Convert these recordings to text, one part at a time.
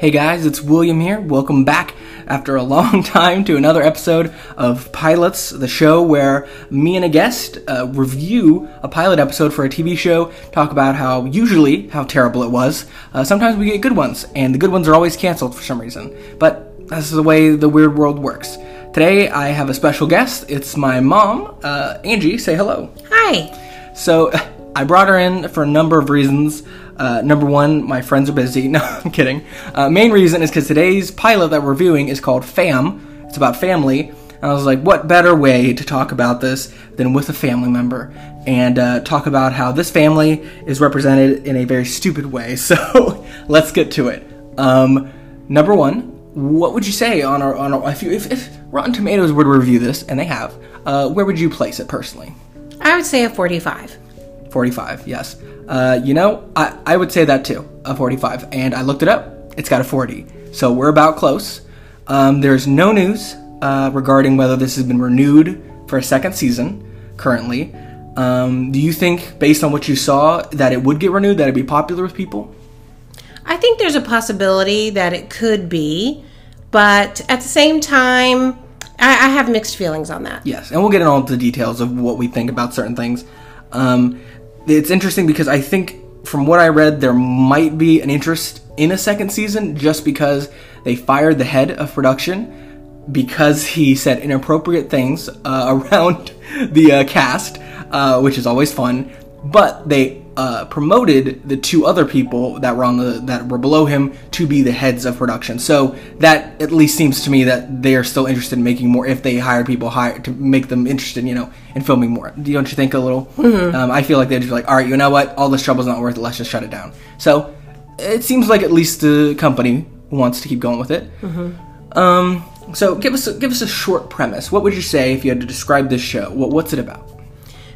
Hey guys, it's William here. Welcome back after a long time to another episode of Pilots, the show where me and a guest uh, review a pilot episode for a TV show, talk about how usually how terrible it was. Uh, sometimes we get good ones, and the good ones are always canceled for some reason. But that's the way the weird world works. Today I have a special guest. It's my mom, uh, Angie. Say hello. Hi. So I brought her in for a number of reasons. Uh, number one, my friends are busy. No, I'm kidding. Uh, main reason is because today's pilot that we're reviewing is called Fam. It's about family. And I was like, what better way to talk about this than with a family member and uh, talk about how this family is represented in a very stupid way. So let's get to it. Um, number one, what would you say on our on our, if, you, if, if Rotten Tomatoes were to review this, and they have, uh, where would you place it personally? I would say a 45. 45, yes. Uh, you know, I, I would say that too, a 45. And I looked it up, it's got a 40. So we're about close. Um, there's no news uh, regarding whether this has been renewed for a second season currently. Um, do you think, based on what you saw, that it would get renewed, that it'd be popular with people? I think there's a possibility that it could be, but at the same time, I, I have mixed feelings on that. Yes, and we'll get into all the details of what we think about certain things. Um, it's interesting because I think from what I read, there might be an interest in a second season just because they fired the head of production because he said inappropriate things uh, around the uh, cast, uh, which is always fun. But they uh, promoted the two other people that were on the that were below him to be the heads of production. So that at least seems to me that they are still interested in making more if they hire people hire to make them interested, you know, in filming more. Don't you think a little? Mm-hmm. Um, I feel like they're just like, all right, you know what, all this trouble's not worth it. Let's just shut it down. So it seems like at least the company wants to keep going with it. Mm-hmm. Um, so give us a, give us a short premise. What would you say if you had to describe this show? What, what's it about?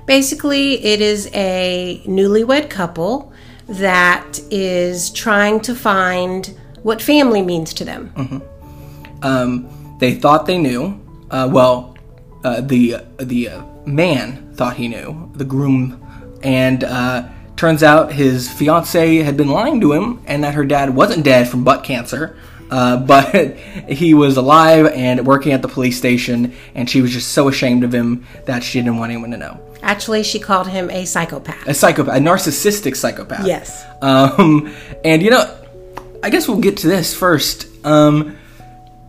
Basically, it is a newlywed couple that is trying to find what family means to them. Mm-hmm. Um, they thought they knew. Uh, well, uh, the the uh, man thought he knew the groom, and uh, turns out his fiance had been lying to him, and that her dad wasn't dead from butt cancer. Uh, but he was alive and working at the police station, and she was just so ashamed of him that she didn't want anyone to know. Actually, she called him a psychopath. A psychopath, a narcissistic psychopath. Yes. Um, and you know, I guess we'll get to this first. Um,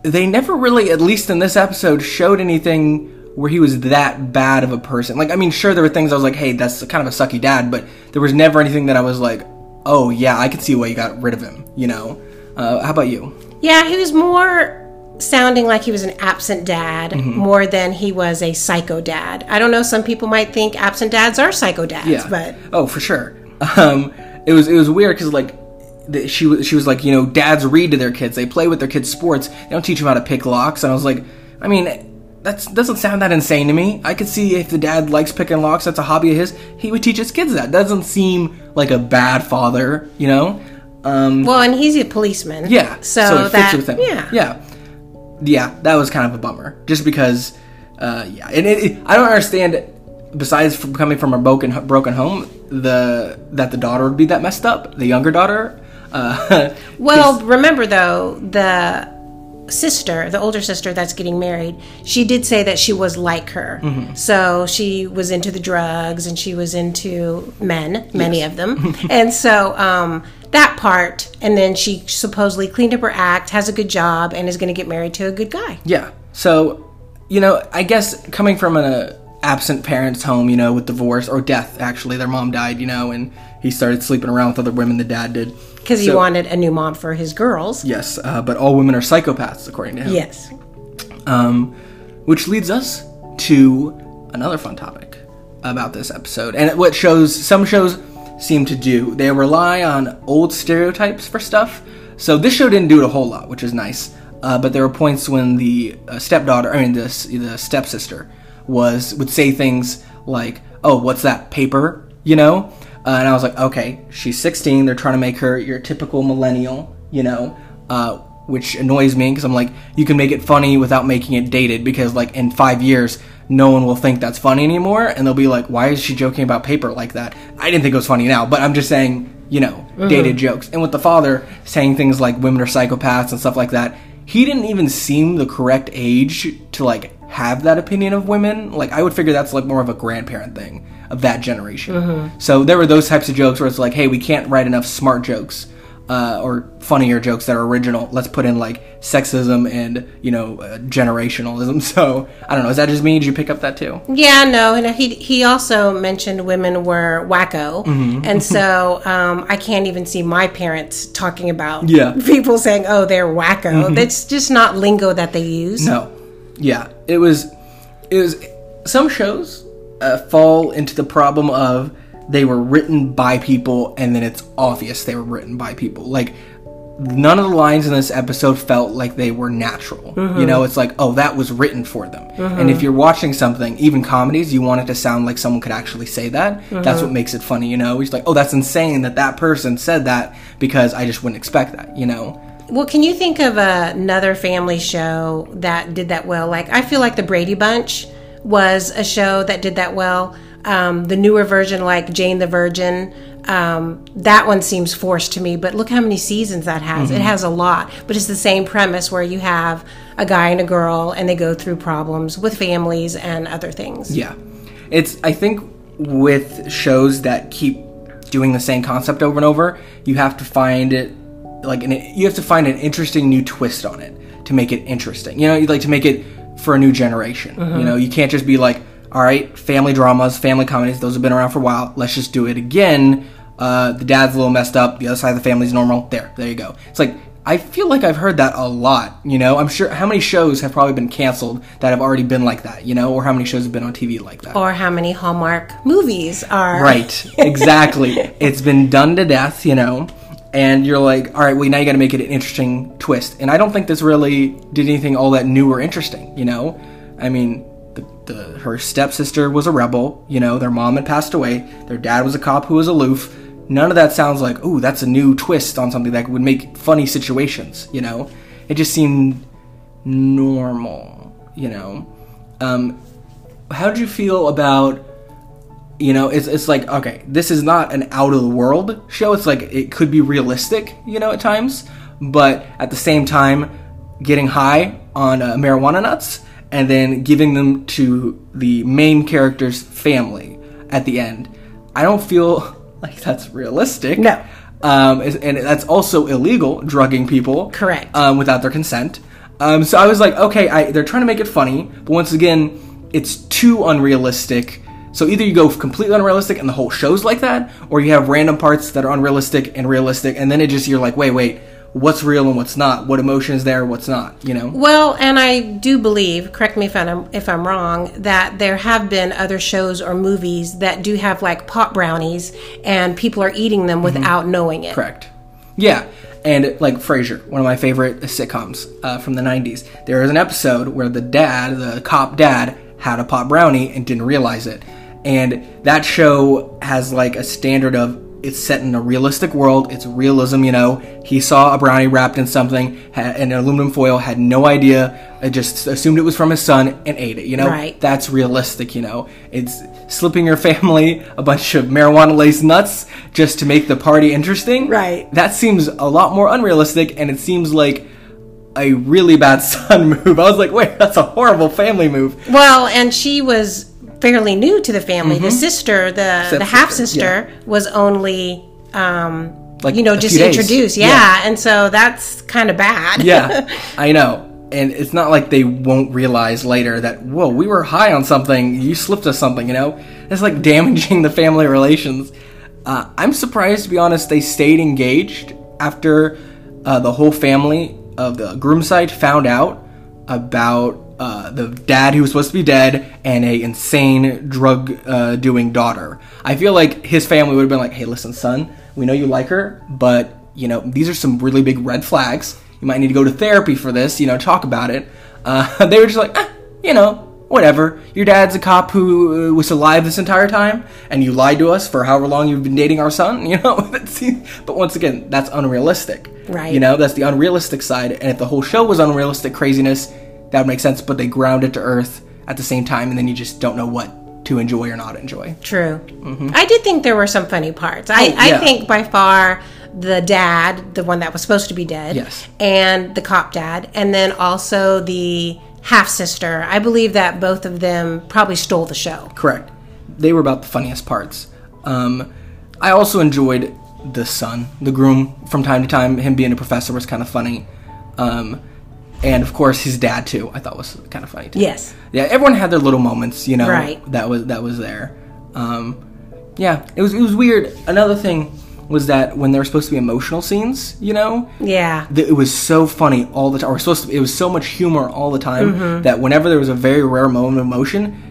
they never really, at least in this episode, showed anything where he was that bad of a person. Like, I mean, sure, there were things I was like, hey, that's kind of a sucky dad, but there was never anything that I was like, oh, yeah, I could see why you got rid of him, you know? Uh, how about you? Yeah, he was more sounding like he was an absent dad mm-hmm. more than he was a psycho dad. I don't know. Some people might think absent dads are psycho dads, yeah. but oh, for sure. Um, it was it was weird because like she was she was like you know dads read to their kids, they play with their kids' sports, they don't teach them how to pick locks, and I was like, I mean. That doesn't sound that insane to me. I could see if the dad likes picking locks, that's a hobby of his, he would teach his kids that. Doesn't seem like a bad father, you know? Um, well, and he's a policeman. Yeah. So, so that, with him. Yeah. Yeah yeah, that was kind of a bummer. Just because, uh, yeah, and it, it, I don't understand. Besides from coming from a broken broken home, the that the daughter would be that messed up, the younger daughter. Uh, well, remember though the sister, the older sister that's getting married, she did say that she was like her. Mm-hmm. So she was into the drugs and she was into men, many yes. of them. and so um, that part, and then she supposedly cleaned up her act, has a good job, and is going to get married to a good guy. Yeah. So, you know, I guess coming from an absent parent's home, you know, with divorce or death, actually, their mom died, you know, and he started sleeping around with other women, the dad did. Because he wanted a new mom for his girls. Yes, uh, but all women are psychopaths, according to him. Yes. Um, which leads us to another fun topic about this episode. And what shows, some shows seem to do. They rely on old stereotypes for stuff. So this show didn't do it a whole lot, which is nice. Uh, but there were points when the uh, stepdaughter, I mean the the stepsister, was would say things like, "Oh, what's that paper?" You know, uh, and I was like, "Okay, she's 16. They're trying to make her your typical millennial." You know, uh, which annoys me because I'm like, you can make it funny without making it dated because like in five years, no one will think that's funny anymore, and they'll be like, "Why is she joking about paper like that?" I didn't think it was funny now, but I'm just saying, you know, uh-huh. dated jokes. And with the father saying things like women are psychopaths and stuff like that, he didn't even seem the correct age to like have that opinion of women. Like I would figure that's like more of a grandparent thing of that generation. Uh-huh. So there were those types of jokes where it's like, hey, we can't write enough smart jokes uh, or funnier jokes that are original. Let's put in like sexism and you know uh, generationalism. So I don't know. Is that just me? Did you pick up that too? Yeah, no, and he he also mentioned women were wacko, Mm-hmm. and so um, I can't even see my parents talking about Yeah. Mm-hmm. people saying, "Oh, they're wacko." That's just not lingo that they use. No. Yeah, it was. It was. Some shows uh, fall into the problem of they were written by people, and then it's obvious they were written by people. Like none of the lines in this episode felt like they were natural. You mm-hmm. know, it's like, oh, that was written for them. Mm-hmm. And if you're watching something, even comedies, you want it to sound like someone could actually say that. That's what mm-hmm. makes it funny. You know, it's like, oh, that's insane that that person said that because I just wouldn't expect that. You know. Well, can you think of another family show that did that well? Like, I feel like the Brady Bunch was a show that did that well. Um, the newer version, like Jane the Virgin, um, that one seems forced to me. But look how many seasons that has. It has a lot, but it's the same premise where you have a guy and a girl, and they go through problems with families and other things. Yeah. It's I think with shows that keep doing the same concept over and over, you have to find it like an you have to find an interesting new twist on it to make it interesting. You know, you'd like to make it for a new generation. You know, you can't just be like, all right, family dramas, family comedies, those have been around for a while. Let's just do it again. Uh, the dad's a little messed up. The other side of the family's normal. There, there you go. It's like I feel like I've heard that a lot. You know, I'm sure how many shows have probably been canceled that have already been like that. You know, or how many shows have been on TV like that. Or how many Hallmark movies are Right, exactly. it's been done to death, you know, and you're like, all right, well, now you got to make it an interesting twist. And I don't think this really did anything all that new or interesting, you know. I mean, the, her stepsister was a rebel, you know. Their mom had passed away. Their dad was a cop who was aloof. None of that sounds like, ooh, that's a new twist on something that would make funny situations, you know. It just seemed normal, you know. Um, how did you feel about you know it's, it's like okay this is not an out of the world show it's like it could be realistic you know at times but at the same time getting high on uh, marijuana nuts and then giving them to the main character's family at the end i don't feel like that's realistic No. um, and that's also illegal drugging people Correct. um, without their consent um, so i was like okay I, they're trying to make it funny but once again it's too unrealistic so either you go completely unrealistic and the whole show's like that, or you have random parts that are unrealistic and realistic, and then it just you're like, wait, wait, what's real and what's not? What emotion is there? What's not? You know? Well, and I do believe, correct me if I'm if I'm wrong, that there have been other shows or movies that do have like pot brownies and people are eating them without knowing it. Correct. Yeah, and like Frasier, one of my favorite sitcoms uh, from the '90s. There is an episode where the dad, the cop dad, had a pot brownie and didn't realize it, and that show has like a standard of it's set in a realistic world. It's realism, you know. He saw a brownie wrapped in something, had, in aluminum foil, had no idea, uh, just assumed it was from his son and ate it. You know, Right. that's realistic. You know, it's slipping your family a bunch of marijuana laced nuts just to make the party interesting. Right. That seems a lot more unrealistic, and it seems like a really bad son move. I was like, wait, that's a horrible family move. Well, and she was fairly new to the family. The sister, the the Mm-hmm. Half sister, was only um, Like you know just introduced. Yeah. Yeah. and so that's kind of bad. Yeah, I know. And it's not like they won't realize later that, whoa, we were high on something, you slipped us something, you know? It's like damaging the family relations. Uh, I'm surprised, to be honest, they stayed engaged after uh, the whole family of the groom side found out about uh, the dad who was supposed to be dead and a insane drug uh, doing daughter. I feel like his family would have been like, "Hey, listen, son, we know you like her, but you know these are some really big red flags. You might need to go to therapy for this. You know, talk about it." Uh, they were just like, eh, "You know, whatever. Your dad's a cop who uh, was alive this entire time, and you lied to us for however long you've been dating our son. You know, but once again, that's unrealistic. Right. You know, that's the unrealistic side. And if the whole show was unrealistic craziness, that would make sense. But they ground it to earth at the same time, and then you just don't know what to enjoy or not enjoy. True. I did think there were some funny parts. I, Mm-hmm. Oh, yeah. I think by far the dad, the one that was supposed to be dead, Yes. and the cop dad, and then also the half sister. I believe that both of them probably stole the show. Correct. They were about the funniest parts. Um, I also enjoyed the son, the groom, from time to time. Him being a professor was kind of funny. Um, and of course, his dad too. I thought was kind of funny too. Yes. Yeah, everyone had their little moments, you know. Right. That was that was there. Um, yeah, it was it was weird. Another thing was that when there were supposed to be emotional scenes, you know, Yeah. th- it was so funny all the time. Or supposed to, it was so much humor all the time Mm-hmm. that whenever there was a very rare moment of emotion,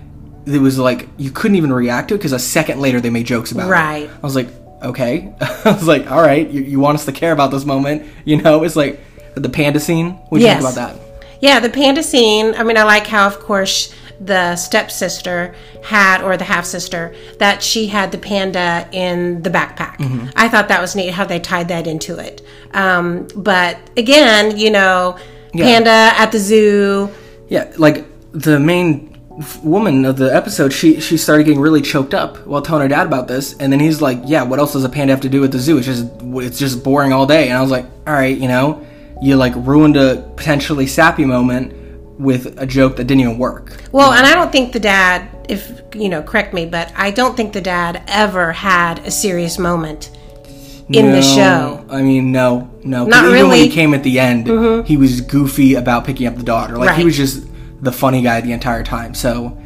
it was like you couldn't even react to it because a second later they made jokes about Right. it. I was like, okay. I was like, all right, you, you want us to care about this moment, you know? It's like the panda scene. What do you Yes. think about that? Yeah, the panda scene. I mean, I like how, of course, the stepsister had, or the half sister, that she had the panda in the backpack. Mm-hmm. I thought that was neat how they tied that into it. Um, but again, you know, panda at the zoo. Yeah, like the main woman of the episode, she she started getting really choked up while telling her dad about this, and then he's like, "Yeah, what else does a panda have to do with the zoo? It's just it's just boring all day." And I was like, "All right, you know, you like ruined a potentially sappy moment with a joke that didn't even work." Well, and I don't think the dad, if you know, correct me, but I don't think the dad ever had a serious moment in the show. I mean, no, no. Not even when really. Mm-hmm. he came at the end, he was goofy about picking up the daughter. Like he was just the funny guy the entire time. So,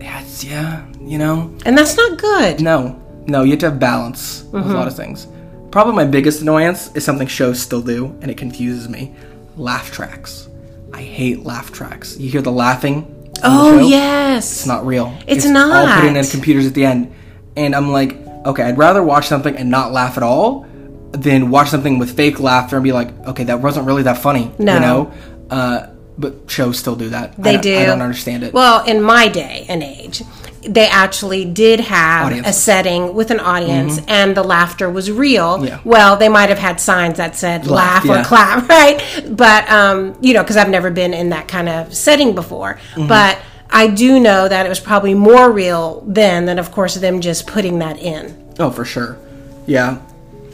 yeah, it's- yeah, you know. And that's not good. No, no, you have to have balance with a lot of things. Probably my biggest annoyance is something shows still do, and it confuses me. Laugh tracks. I hate laugh tracks. You hear the laughing. on the Oh, yes. It's not real. It's all put in not. in computers at the end, and I'm like, okay, I'd rather watch something and not laugh at all than watch something with fake laughter and be like, okay, that wasn't really that funny. No. You know. Uh, but shows still do that. They don't- do. I don't understand it. Well, in my day and age, they actually did have Audience. a setting with an audience and the laughter was real. Mm-hmm. Yeah. Well, they might have had signs that said laugh, yeah. or clap, right? But, um, you know, because I've never been in that kind of setting before. Mm-hmm. But I do know that it was probably more real then than, of course, them just putting that in. Oh, for sure. Yeah.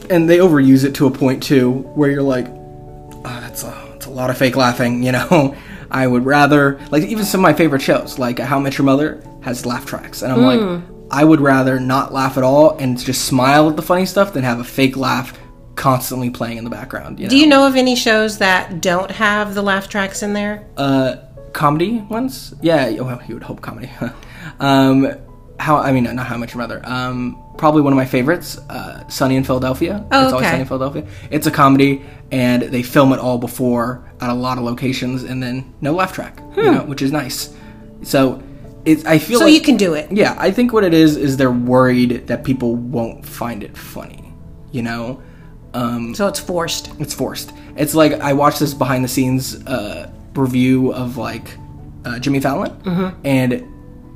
And they overuse it to a point too, where you're like, oh, that's a, that's a lot of fake laughing, you know? I would rather, like, even some of my favorite shows, like How I Met Your Mother, has laugh tracks. And I'm like, I would rather not laugh at all and just smile at the funny stuff than have a fake laugh constantly playing in the background. You know? Do you know of any shows that don't have the laugh tracks in there? uh, comedy ones? Yeah, well, you would hope comedy. um, how I mean, not how much your mother. Um, probably one of my favorites, uh, Sunny in Philadelphia. Oh, it's always. Sunny in Philadelphia. It's a comedy, and they film it all before at a lot of locations, and then no laugh track, you know, which is nice. So, it's I feel. So like you can do it. yeah, I think what it is is they're worried that people won't find it funny, you know. Um, So it's forced. it's forced. It's like I watched this behind the scenes uh, review of like uh, Jimmy Fallon, and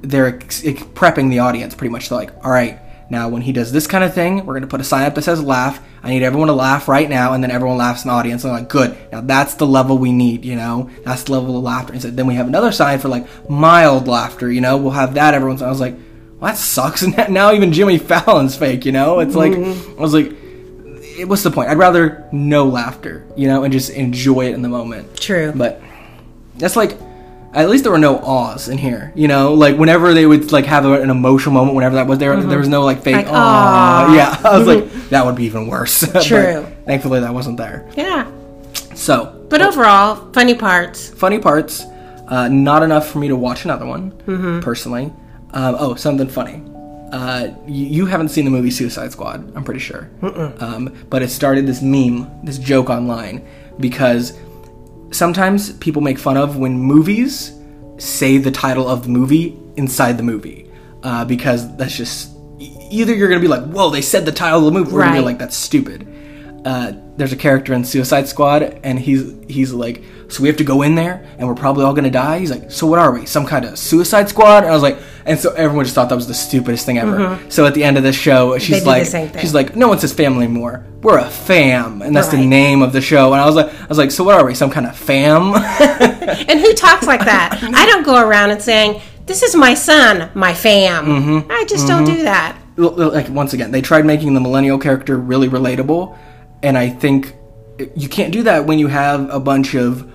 they're ex- ex- prepping the audience pretty much. They're like, all right, now when he does this kind of thing, we're gonna put a sign up that says laugh. I need everyone to laugh right now, and then everyone laughs in the audience. And I'm like, good. Now that's the level we need. You know, that's the level of laughter. And so then we have another sign for like mild laughter. You know, we'll have that. Everyone's. I was like, well, that sucks. And now even Jimmy Fallon's fake. You know, it's like mm-hmm. I was like what's the point? I'd rather no laughter, you know, and just enjoy it in the moment. True. But that's like, at least there were no awes in here, you know. Like whenever they would like have a, an emotional moment, whenever that was there, there was no like fake Like, aw. Yeah, I was like, that would be even worse. True. thankfully, that wasn't there. yeah. So But overall, funny parts. funny parts, uh, not enough for me to watch another one personally. Um, oh, something funny. Uh, you, you haven't seen the movie Suicide Squad, I'm pretty sure. Um, but it started this meme, this joke online, because sometimes people make fun of when movies say the title of the movie inside the movie, uh, because that's just either you're gonna be like, "Whoa, they said the title of the movie," or you're gonna be like, "That's stupid." uh, there's a character in Suicide Squad, and he's he's like, so we have to go in there, and we're probably all gonna die. He's like, so what are we? Some kind of Suicide Squad? And I was like, and so everyone just thought that was the stupidest thing ever. So at the end of the show, she's like, she's like, no one says family anymore. We're a fam, and that's the name of the show. And I was like, I was like, so what are we? Some kind of fam? and who talks like that? I don't go around and saying, "This is my son, my fam." Mm-hmm. I just don't do that. Like once again, they tried making the millennial character really relatable, and I think you can't do that when you have a bunch of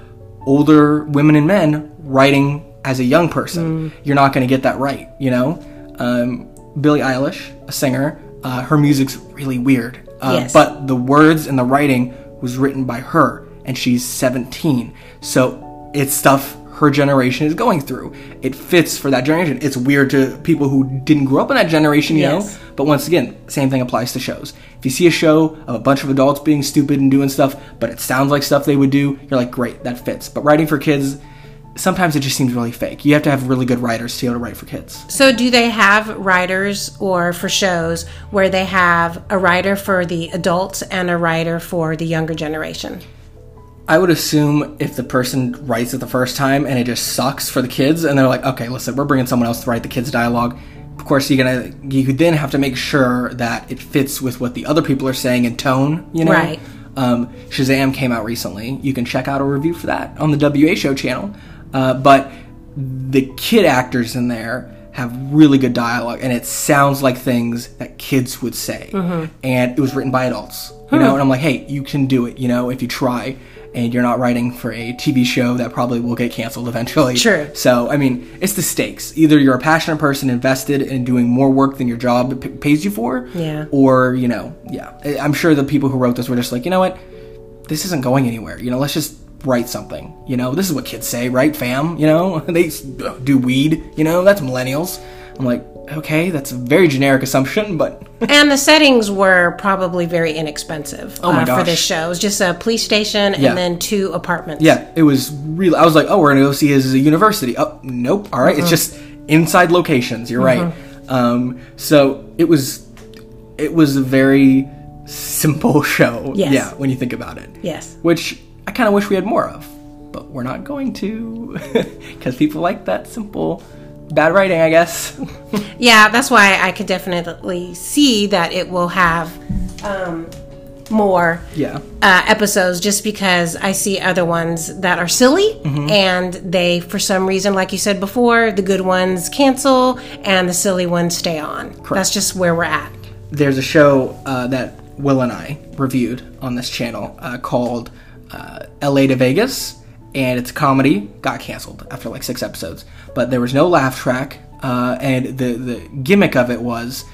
older women and men writing as a young person. You're not going to get that right, you know. Um, Billie Eilish, a singer, uh, her music's really weird, uh, Yes. but the words and the writing was written by her, and she's 17, so it's stuff her generation is going through. It fits for that generation. It's weird to people who didn't grow up in that generation, you Yes. know. But once again, same thing applies to shows. If you see a show of a bunch of adults being stupid and doing stuff, but it sounds like stuff they would do, you're like, great, that fits. But writing for kids, sometimes it just seems really fake. You have to have really good writers to be able to write for kids. So, do they have writers or for shows where they have a writer for the adults and a writer for the younger generation? I would assume if the person writes it the first time and it just sucks for the kids, and they're like, okay, listen, we're bringing someone else to write the kids' dialogue. Of course, you're gonna you then have to make sure that it fits with what the other people are saying in tone. You know, Right. Um, Shazam came out recently. You can check out a review for that on the WA Show channel. Uh, but the kid actors in there have really good dialogue, and it sounds like things that kids would say. And it was written by adults, you know. And I'm like, hey, you can do it, you know, if you try. And you're not writing for a TV show that probably will get canceled eventually. True. So, I mean, it's the stakes. Either you're a passionate person invested in doing more work than your job p- pays you for, Yeah. or, you know, yeah. I'm sure the people who wrote this were just like, you know what? This isn't going anywhere. You know, let's just write something. You know, this is what kids say, right, fam? You know, they do weed, you know, that's millennials. I'm like, okay, that's a very generic assumption, but And the settings were probably very inexpensive Oh my uh, for this show. It was just a police station Yeah. and then two apartments. yeah, it was really, I was like, oh, we're gonna go see his university. Oh, nope. All right, it's just inside locations. You're right. Um, so it was, it was a very simple show. Yes. Yeah, when you think about it. Yes. which I kind of wish we had more of, but we're not going to because people like that simple bad writing, I guess. Yeah, that's why I could definitely see that it will have um, more yeah, uh, episodes just because I see other ones that are silly Mm-hmm. and they, for some reason, like you said before, the good ones cancel and the silly ones stay on. That's just where we're at. there's a show uh, that Will and I reviewed on this channel uh, called uh, L.A. to Vegas, and it's a comedy. Got canceled after like six episodes, but there was no laugh track, uh, and the the gimmick of it was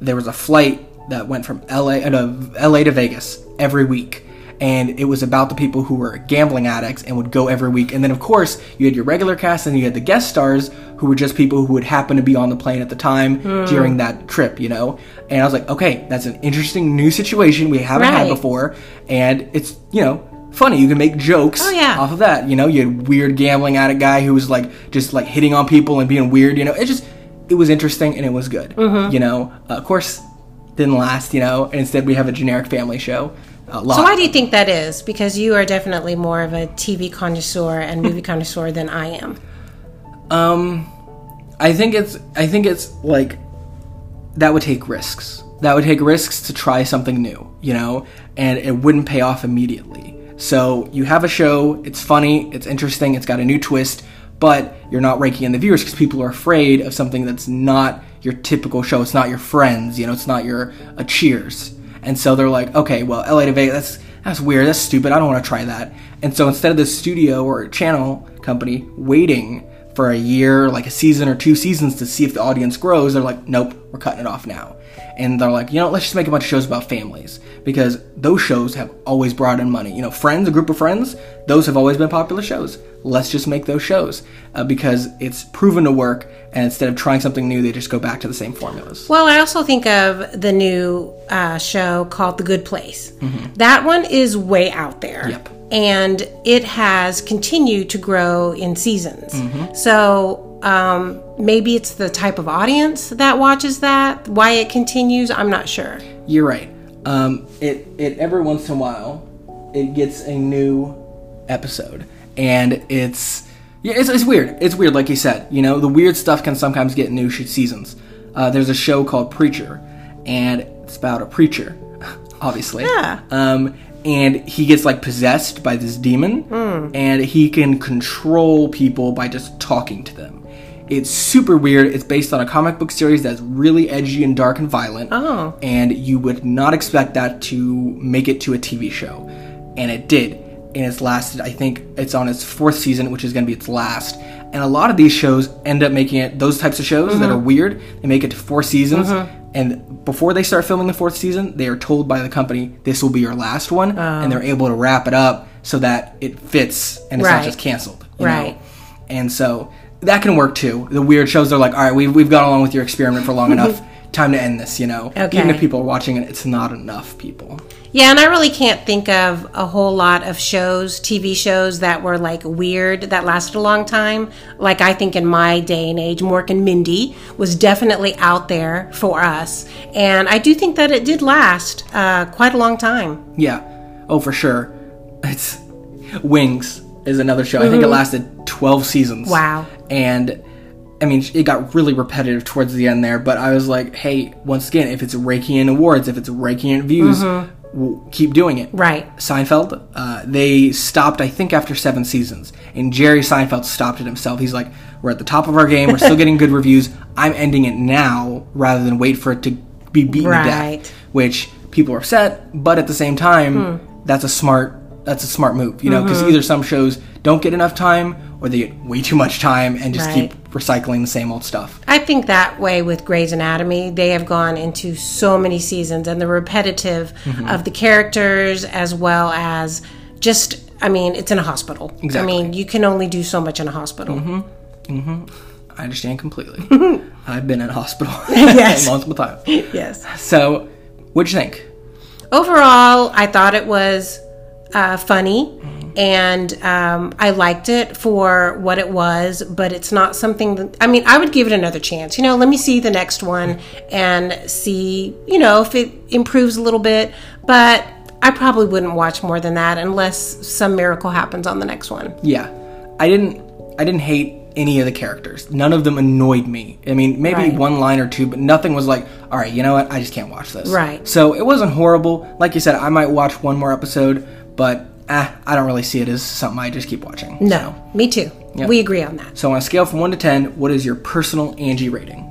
there was a flight that went from LA uh, LA to Vegas every week. And it was about the people who were gambling addicts and would go every week. And then, of course, you had your regular cast and you had the guest stars who were just people who would happen to be on the plane at the time during that trip, you know? And I was like, okay, that's an interesting new situation we haven't had before. And it's, you know, funny. You can make jokes Oh, yeah. off of that. You know, you had weird gambling addict guy who was like just like hitting on people and being weird, you know? It just, it was interesting and it was good. Mm-hmm. You know, uh, of course, didn't last, you know, and instead we have a generic family show. So why do you think that is? Because you are definitely more of a TV connoisseur and movie connoisseur than I am. Um, I think it's I think it's like that would take risks. That would take risks to try something new, you know, and it wouldn't pay off immediately. So you have a show, it's funny, it's interesting, it's got a new twist, but you're not raking in the viewers because people are afraid of something that's not your typical show. It's not your friends, you know, it's not your a Cheers, and so they're like, okay, well, LA to Vegas, that's that's weird, that's stupid, I don't want to try that. And so instead of the studio or channel company waiting for a year, like a season or two seasons to see if the audience grows, they're like, nope, we're cutting it off now. And they're like, you know, let's just make a bunch of shows about families because those shows have always brought in money. You know, Friends, a group of friends, those have always been popular shows. Let's just make those shows uh, because it's proven to work. And instead of trying something new, they just go back to the same formulas. Well, I also think of the new uh, show called The Good Place. That one is way out there. Yep. And it has continued to grow in seasons. So um, maybe it's the type of audience that watches that, why it continues. I'm not sure. You're right. Um, it it every once in a while, it gets a new episode, and it's yeah, it's, it's weird. It's weird, like you said. You know, the weird stuff can sometimes get new seasons. Uh, there's a show called Preacher, and it's about a preacher, obviously. Yeah. Um, and he gets like possessed by this demon, and he can control people by just talking to them. It's super weird. It's based on a comic book series that's really edgy and dark and violent. Oh. And you would not expect that to make it to a TV show. And it did. And it's lasted, I think it's on its fourth season, which is going to be its last. And a lot of these shows end up making it, those types of shows that mm-hmm. are weird, they make it to four seasons. Mm-hmm. And before they start filming the fourth season, they are told by the company, this will be your last one. Oh. And they're able to wrap it up so that it fits and it's not just canceled. you know? Right. And so that can work too. The weird shows they're like, all right, we've, we've gone along with your experiment for long enough. Time to end this, you know? Okay. Even if people are watching it, it's not enough people. Yeah, and I really can't think of a whole lot of shows, TV shows that were like weird that lasted a long time. Like I think in my day and age, Mork and Mindy was definitely out there for us, and I do think that it did last uh, quite a long time. Yeah. Oh, for sure. It's Wings is another show. I think it lasted 12 seasons. Mm-hmm. Wow. And I mean, it got really repetitive towards the end there, but I was like, hey, once again, if it's raking in awards, if it's raking in views, we'll keep doing it. Mm-hmm. Right. Seinfeld, uh, they stopped, I think, after seven seasons. And Jerry Seinfeld stopped it himself. He's like, we're at the top of our game. We're still getting good reviews. I'm ending it now rather than wait for it to be beaten to Right. death. Which people are upset, but at the same time, that's a smart that's a smart move, you know, because either some shows don't get enough time or they get way too much time and just Right. keep recycling the same old stuff. I think that way with Grey's Anatomy, they have gone into so many seasons and the repetitive Mm-hmm. of the characters as well as just, I mean, it's in a hospital. Exactly. Mm-hmm. I mean, you can only do so much in a hospital. I understand completely. I've been in a hospital Yes. multiple times. Yes. So, what'd you think? Overall, I thought it was uh, funny and um, I liked it for what it was, but it's not something that, I mean, I would give it another chance. You know, let me see the next one and see, you know, if it improves a little bit, but I probably wouldn't watch more than that unless some miracle happens on the next one. Yeah, I didn't. I didn't hate any of the characters. None of them annoyed me. I mean, maybe Right. one line or two, but nothing was like, all right, you know what? I just can't watch this. Right. So it wasn't horrible. Like you said, I might watch one more episode, but ah, I don't really see it as something I just keep watching. No, me too. We agree on that. So on a scale from one to ten, what is your personal Angie rating?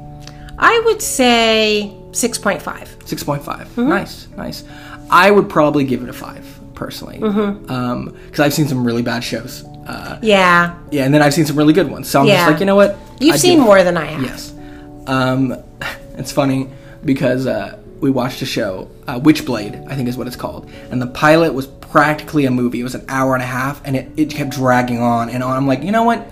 I would say 6.5. Six point five. Mm-hmm. Nice, nice. I would probably give it a five personally, because Mm-hmm. I've seen some really bad shows. Uh, Yeah. yeah, and then I've seen some really good ones. So I'm Yeah. just like, you know what? You've I'd seen more than I have. Yes. Um, it's funny because uh, we watched a show, uh, Witchblade, I think is what it's called, and the pilot was practically a movie. It was an hour and a half, and it, it kept dragging on and on. I'm like, you know what?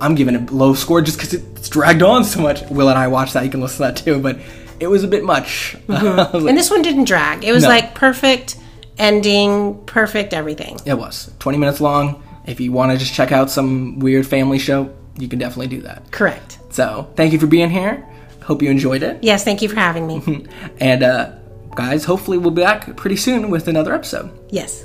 I'm giving it a low score just because it's dragged on so much. Will and I watched that. You can listen to that too, but it was a bit much. Was like, And this one didn't drag. It was No. like perfect ending, perfect everything. it was 20 minutes long. If you want to just check out some weird family show, you can definitely do that. Correct. So thank you for being here. Hope you enjoyed it. Yes, thank you for having me. And uh, guys, hopefully we'll be back pretty soon with another episode. yes.